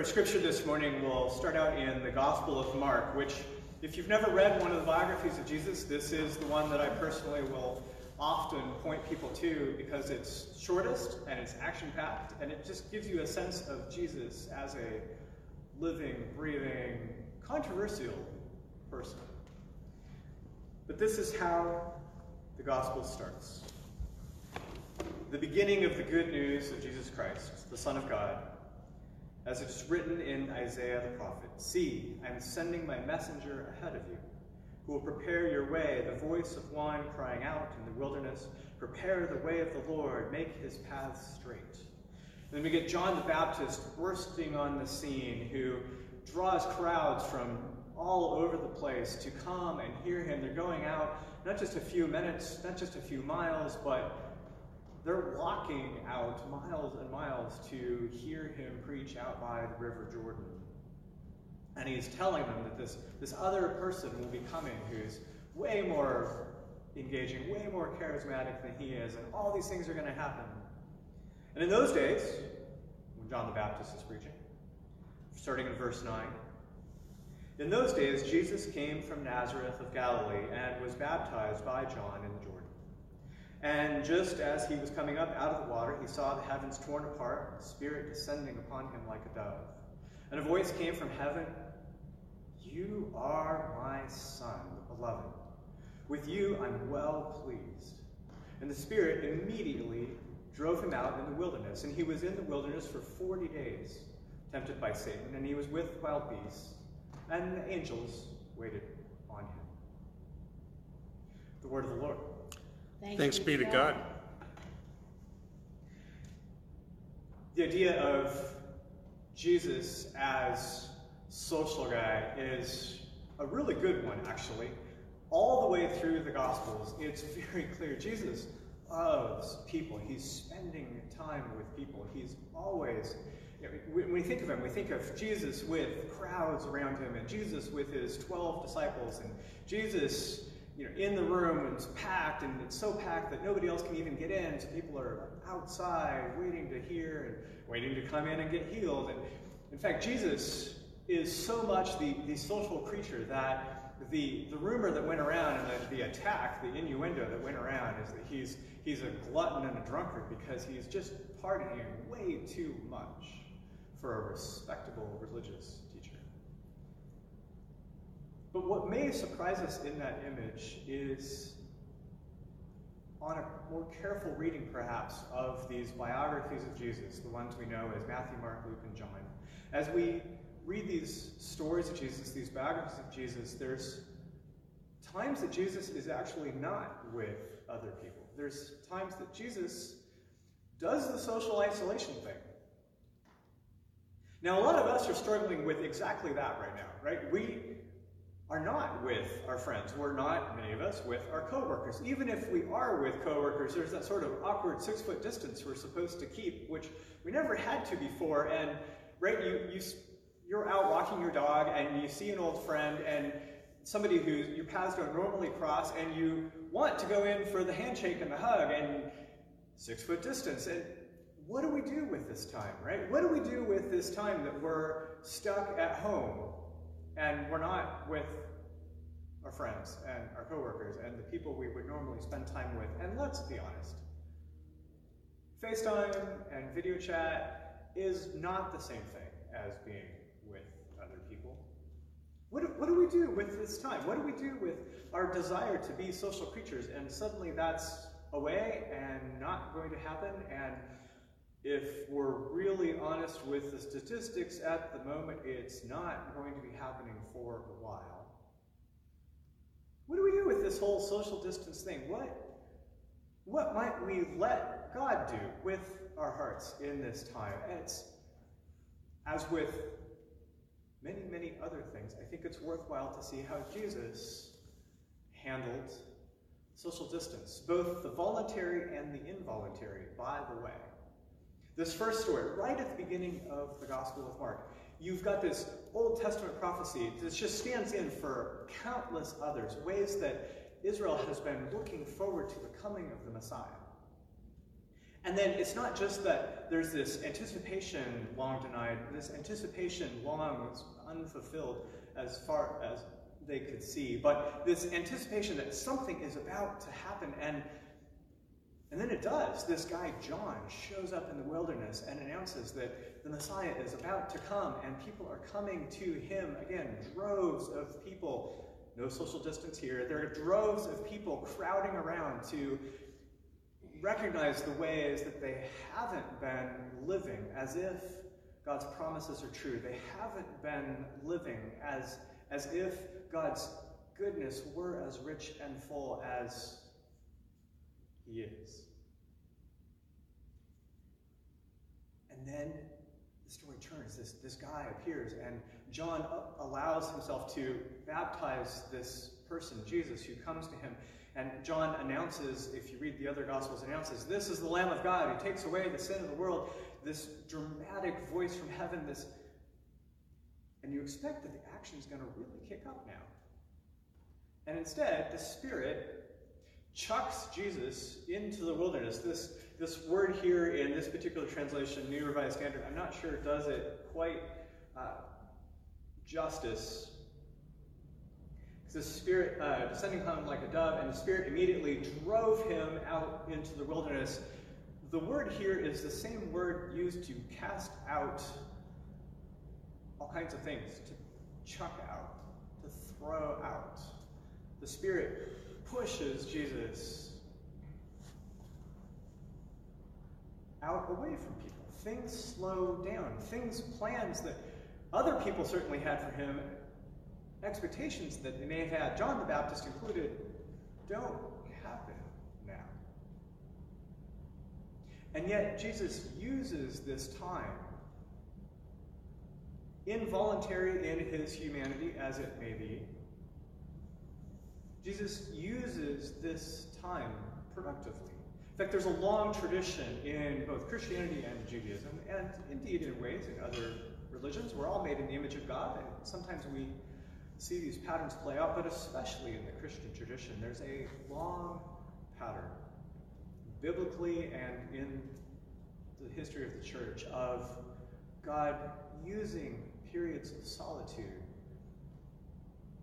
Our scripture this morning, we'll start out in the Gospel of Mark, which, if you've never read one of the biographies of Jesus, this is the one that I personally will often point people to because it's shortest and it's action packed, and it just gives you a sense of Jesus as a living, breathing, controversial person. But this is how the Gospel starts the beginning of the good news of Jesus Christ, the Son of God as it is written in Isaiah the prophet See, I am sending my messenger ahead of you, who will prepare your way, the voice of one crying out in the wilderness, Prepare the way of the Lord, make his paths straight. Then we get John the Baptist bursting on the scene, who draws crowds from all over the place to come and hear him. They're going out not just a few minutes, not just a few miles, but they're walking out miles and miles to hear him preach out by the River Jordan. And he's telling them that this, this other person will be coming who's way more engaging, way more charismatic than he is, and all these things are going to happen. And in those days, when John the Baptist is preaching, starting in verse 9, in those days Jesus came from Nazareth of Galilee and was baptized by John in. And just as he was coming up out of the water, he saw the heavens torn apart, the Spirit descending upon him like a dove. And a voice came from heaven You are my Son, the beloved. With you I'm well pleased. And the Spirit immediately drove him out in the wilderness. And he was in the wilderness for 40 days, tempted by Satan. And he was with wild beasts, and the angels waited on him. The word of the Lord. Thanks be to God. The idea of Jesus as social guy is a really good one, actually. All the way through the Gospels, it's very clear. Jesus loves people. He's spending time with people. He's always, when we think of him, we think of Jesus with crowds around him, and Jesus with his 12 disciples, and Jesus you know, in the room and it's packed and it's so packed that nobody else can even get in. So people are outside waiting to hear and waiting to come in and get healed. And in fact, Jesus is so much the, the social creature that the, the rumor that went around and the, the attack, the innuendo that went around is that he's, he's a glutton and a drunkard because he's just partying way too much for a respectable religious but what may surprise us in that image is on a more careful reading, perhaps, of these biographies of Jesus, the ones we know as Matthew, Mark, Luke, and John. As we read these stories of Jesus, these biographies of Jesus, there's times that Jesus is actually not with other people. There's times that Jesus does the social isolation thing. Now, a lot of us are struggling with exactly that right now, right? We are not with our friends. We're not, many of us, with our coworkers. Even if we are with coworkers, there's that sort of awkward six foot distance we're supposed to keep, which we never had to before. And right, you, you, you're out walking your dog and you see an old friend and somebody who your paths don't normally cross, and you want to go in for the handshake and the hug and six foot distance. And what do we do with this time, right? What do we do with this time that we're stuck at home and we're not with our friends and our coworkers and the people we would normally spend time with. And let's be honest, FaceTime and video chat is not the same thing as being with other people. What do, what do we do with this time? What do we do with our desire to be social creatures? And suddenly that's away and not going to happen. And if we're really honest with the statistics at the moment, it's not going to be happening for a while. What do we do with this whole social distance thing? What, what might we let God do with our hearts in this time? And it's, as with many, many other things, I think it's worthwhile to see how Jesus handled social distance, both the voluntary and the involuntary, by the way. This first story, right at the beginning of the Gospel of Mark, you've got this Old Testament prophecy that just stands in for countless others, ways that Israel has been looking forward to the coming of the Messiah. And then it's not just that there's this anticipation long denied, this anticipation long unfulfilled as far as they could see, but this anticipation that something is about to happen and and then it does. This guy, John, shows up in the wilderness and announces that the Messiah is about to come, and people are coming to him. Again, droves of people. No social distance here. There are droves of people crowding around to recognize the ways that they haven't been living as if God's promises are true. They haven't been living as, as if God's goodness were as rich and full as he is. And then the story turns. This, this guy appears, and John allows himself to baptize this person, Jesus, who comes to him. And John announces, if you read the other Gospels, announces, This is the Lamb of God who takes away the sin of the world. This dramatic voice from heaven, this. And you expect that the action is going to really kick up now. And instead, the Spirit chucks Jesus into the wilderness. This, this word here in this particular translation, New Revised Standard, I'm not sure does it quite uh, justice. The Spirit uh, descending on him like a dove, and the Spirit immediately drove him out into the wilderness. The word here is the same word used to cast out all kinds of things, to chuck out, to throw out. The Spirit pushes Jesus out away from people. Things slow down. Things, plans that other people certainly had for him, expectations that they may have had, John the Baptist included, don't happen now. And yet, Jesus uses this time, involuntary in his humanity as it may be, Jesus uses this time productively. In fact, there's a long tradition in both Christianity and Judaism, and indeed in ways in other religions. We're all made in the image of God, and sometimes we see these patterns play out, but especially in the Christian tradition, there's a long pattern, biblically and in the history of the church, of God using periods of solitude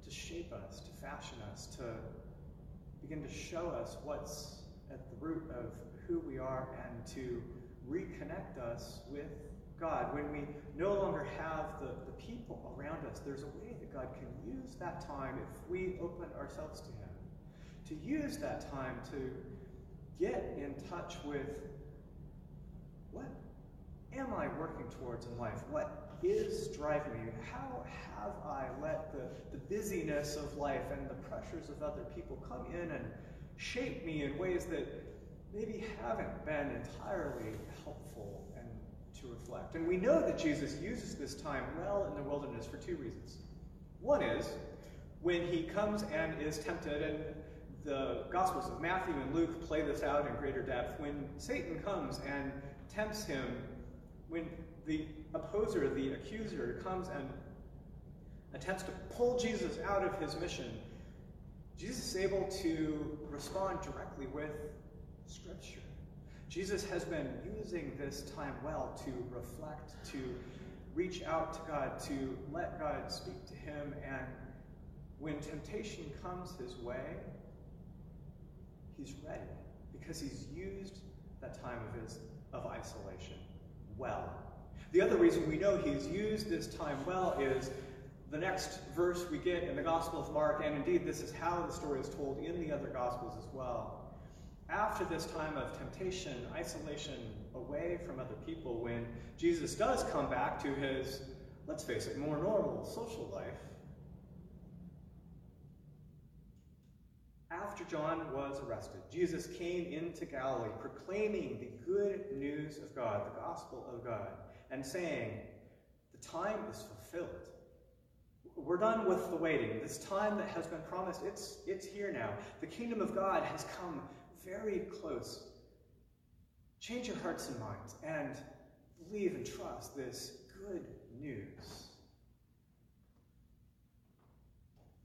to shape us, to fashion us, to begin to show us what's at the root of who we are and to reconnect us with God. When we no longer have the, the people around us, there's a way that God can use that time if we open ourselves to Him. To use that time to get in touch with what am I working towards in life? What is driving me? How have I let the, the busyness of life and the pressures of other people come in and shape me in ways that maybe haven't been entirely helpful and to reflect? And we know that Jesus uses this time well in the wilderness for two reasons. One is when he comes and is tempted, and the Gospels of Matthew and Luke play this out in greater depth. When Satan comes and tempts him, when the opposer, the accuser, comes and attempts to pull Jesus out of his mission, Jesus is able to respond directly with Scripture. Jesus has been using this time well to reflect, to reach out to God, to let God speak to him, and when temptation comes his way, he's ready because he's used that time of his of isolation well. The other reason we know he's used this time well is the next verse we get in the Gospel of Mark, and indeed this is how the story is told in the other Gospels as well. After this time of temptation, isolation, away from other people, when Jesus does come back to his, let's face it, more normal social life, after John was arrested, Jesus came into Galilee proclaiming the good news of God, the gospel of God, and saying, The time is fulfilled. We're done with the waiting. This time that has been promised, it's, it's here now. The kingdom of God has come very close. Change your hearts and minds and believe and trust this good news.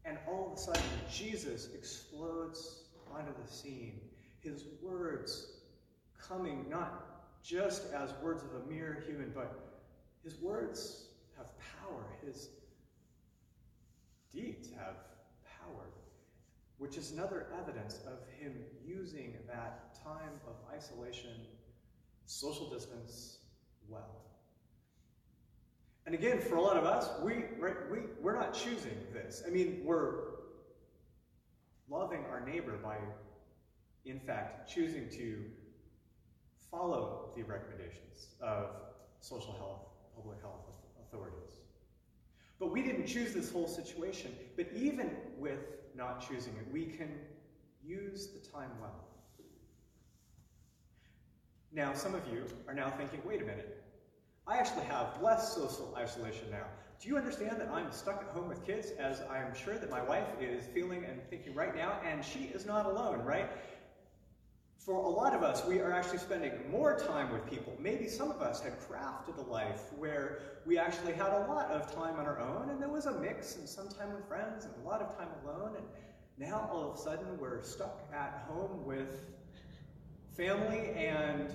And all of a sudden, Jesus explodes onto the scene. His words coming not just as words of a mere human, but his words have power. His deeds have power, which is another evidence of him using that time of isolation, social distance well. And again, for a lot of us, we, right, we, we're not choosing this. I mean, we're loving our neighbor by, in fact, choosing to follow the recommendations of social health, public health authorities. But we didn't choose this whole situation. But even with not choosing it, we can use the time well. Now, some of you are now thinking, wait a minute, I actually have less social isolation now. Do you understand that I'm stuck at home with kids, as I'm sure that my wife is feeling and thinking right now, and she is not alone, right? For a lot of us, we are actually spending more time with people. Maybe some of us had crafted a life where we actually had a lot of time on our own, and there was a mix, and some time with friends, and a lot of time alone, and now all of a sudden we're stuck at home with family and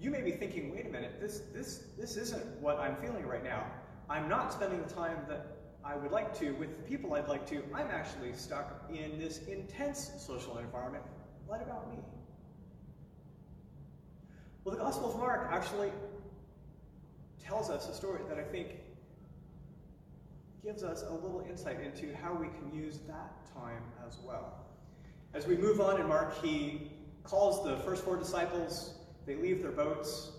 you may be thinking, wait a minute, this, this, this isn't what I'm feeling right now. I'm not spending the time that I would like to with the people I'd like to. I'm actually stuck in this intense social environment. What about me? Well, the Gospel of Mark actually tells us a story that I think gives us a little insight into how we can use that time as well. As we move on in Mark, he calls the first four disciples they leave their boats.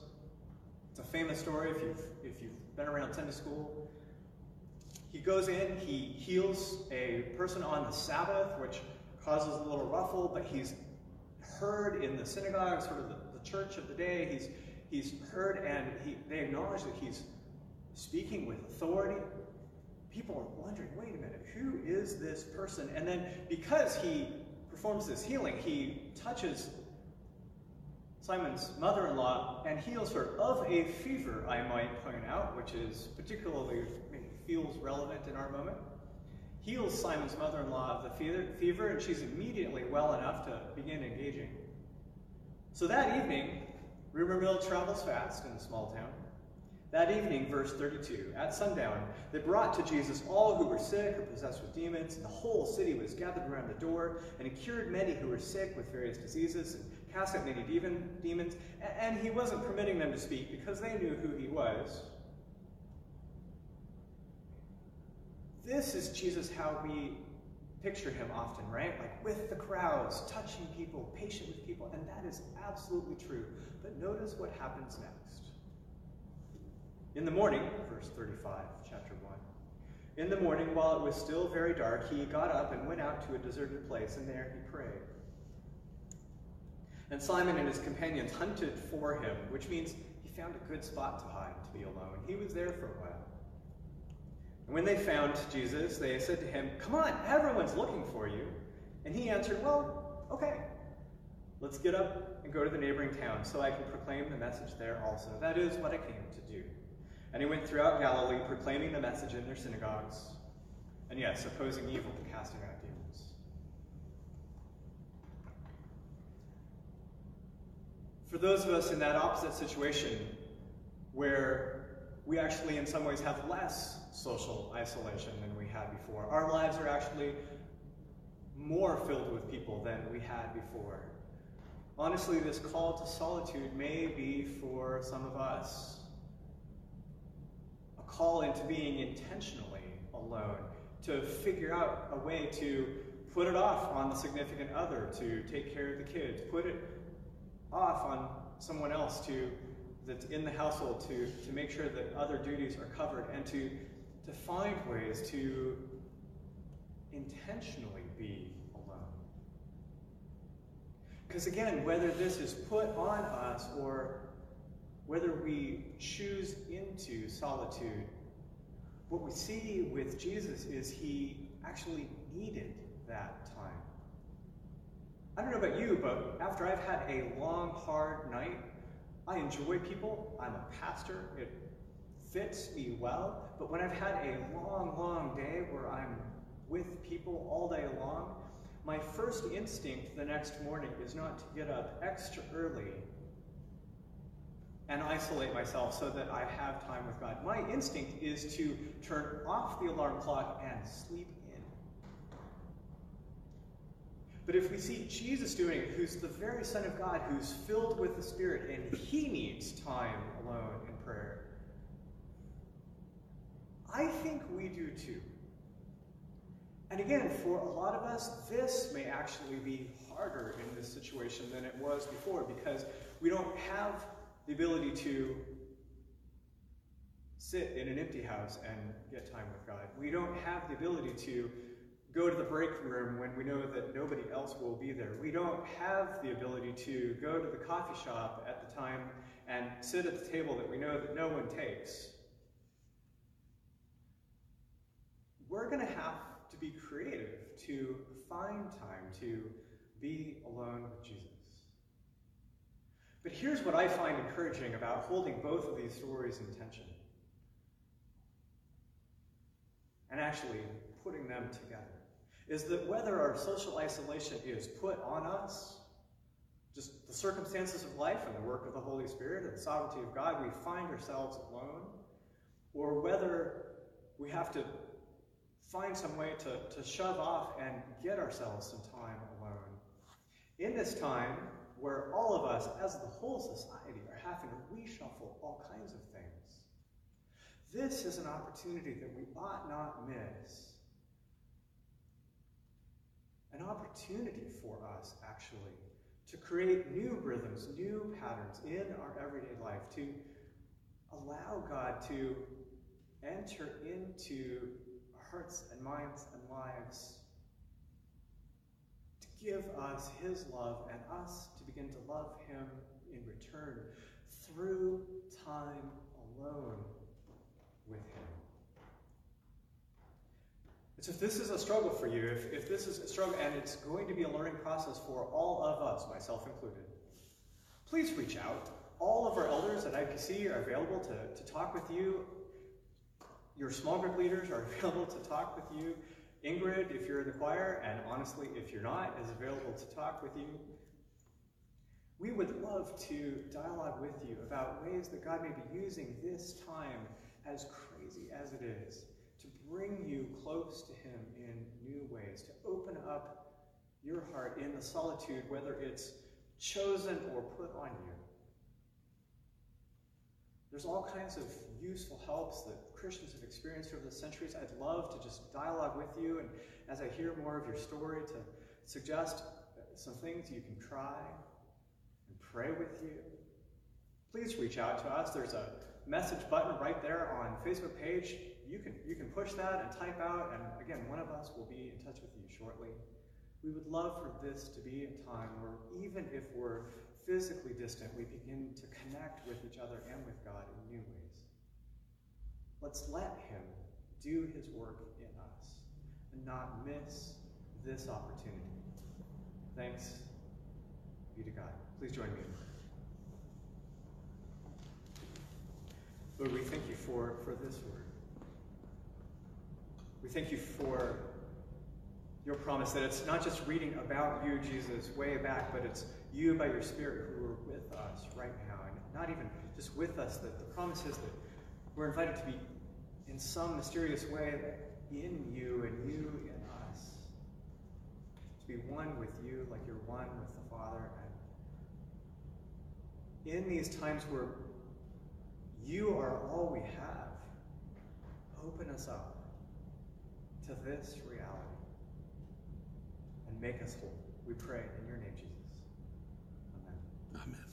It's a famous story if you've, if you've been around Sunday school. He goes in, he heals a person on the Sabbath, which causes a little ruffle, but he's heard in the synagogue, sort of the, the church of the day. He's, he's heard and he, they acknowledge that he's speaking with authority. People are wondering, wait a minute, who is this person? And then because he performs this healing, he touches Simon's mother-in-law and heals her of a fever, I might point out, which is particularly feels relevant in our moment. Heals Simon's mother-in-law of the fever, and she's immediately well enough to begin engaging. So that evening, rumor mill travels fast in the small town. That evening, verse 32, at sundown, they brought to Jesus all who were sick or possessed with demons, and the whole city was gathered around the door, and he cured many who were sick with various diseases, and cast out many demon, demons, and he wasn't permitting them to speak because they knew who he was. This is Jesus how we picture him often, right? Like with the crowds, touching people, patient with people, and that is absolutely true. But notice what happens next. In the morning, verse 35, chapter 1. In the morning, while it was still very dark, he got up and went out to a deserted place, and there he prayed. And Simon and his companions hunted for him, which means he found a good spot to hide, to be alone. He was there for a while. And when they found Jesus, they said to him, Come on, everyone's looking for you. And he answered, Well, okay, let's get up and go to the neighboring town so I can proclaim the message there also. That is what I came to do. And he went throughout Galilee, proclaiming the message in their synagogues, and yes, opposing evil and casting out demons. For those of us in that opposite situation, where we actually in some ways have less social isolation than we had before, our lives are actually more filled with people than we had before. Honestly, this call to solitude may be for some of us a call into being intentionally alone, to figure out a way to put it off on the significant other, to take care of the kids, put it off on someone else to that's in the household to, to make sure that other duties are covered and to, to find ways to intentionally be alone. Because again, whether this is put on us or whether we choose into solitude, what we see with Jesus is he actually needed that time. I don't know about you, but after I've had a long, hard night, I enjoy people. I'm a pastor. It fits me well. But when I've had a long, long day where I'm with people all day long, my first instinct the next morning is not to get up extra early and isolate myself so that I have time with God. My instinct is to turn off the alarm clock and sleep But if we see Jesus doing it, who's the very Son of God, who's filled with the Spirit, and he needs time alone in prayer, I think we do too. And again, for a lot of us, this may actually be harder in this situation than it was before because we don't have the ability to sit in an empty house and get time with God. We don't have the ability to go to the break room when we know that nobody else will be there. We don't have the ability to go to the coffee shop at the time and sit at the table that we know that no one takes. We're going to have to be creative to find time to be alone with Jesus. But here's what I find encouraging about holding both of these stories in tension and actually putting them together is that whether our social isolation is put on us, just the circumstances of life and the work of the Holy Spirit and the sovereignty of God, we find ourselves alone, or whether we have to find some way to, to shove off and get ourselves some time alone. In this time, where all of us, as the whole society, are having to reshuffle all kinds of things, this is an opportunity that we ought not miss an opportunity for us, actually, to create new rhythms, new patterns in our everyday life, to allow God to enter into hearts and minds and lives, to give us His love and us to begin to love Him in return through time alone with Him. So if this is a struggle for you, if, if this is a struggle, and it's going to be a learning process for all of us, myself included, please reach out. All of our elders at IPC are available to, to talk with you. Your small group leaders are available to talk with you. Ingrid, if you're in the choir, and honestly, if you're not, is available to talk with you. We would love to dialogue with you about ways that God may be using this time, as crazy as it is, bring you close to Him in new ways, to open up your heart in the solitude, whether it's chosen or put on you. There's all kinds of useful helps that Christians have experienced over the centuries. I'd love to just dialogue with you, and as I hear more of your story, to suggest some things you can try and pray with you. Please reach out to us. There's a message button right there on Facebook page you can, you can push that and type out, and again, one of us will be in touch with you shortly. We would love for this to be a time where even if we're physically distant, we begin to connect with each other and with God in new ways. Let's let Him do His work in us and not miss this opportunity. Thanks be to God. Please join me. Lord, we thank you for, for this word. We thank you for your promise that it's not just reading about you, Jesus, way back, but it's you by your Spirit who are with us right now. And not even just with us, that the promise is that we're invited to be in some mysterious way in you and you in us. To be one with you like you're one with the Father. And in these times where you are all we have, open us up to this reality and make us whole. We pray in your name, Jesus. Amen. Amen.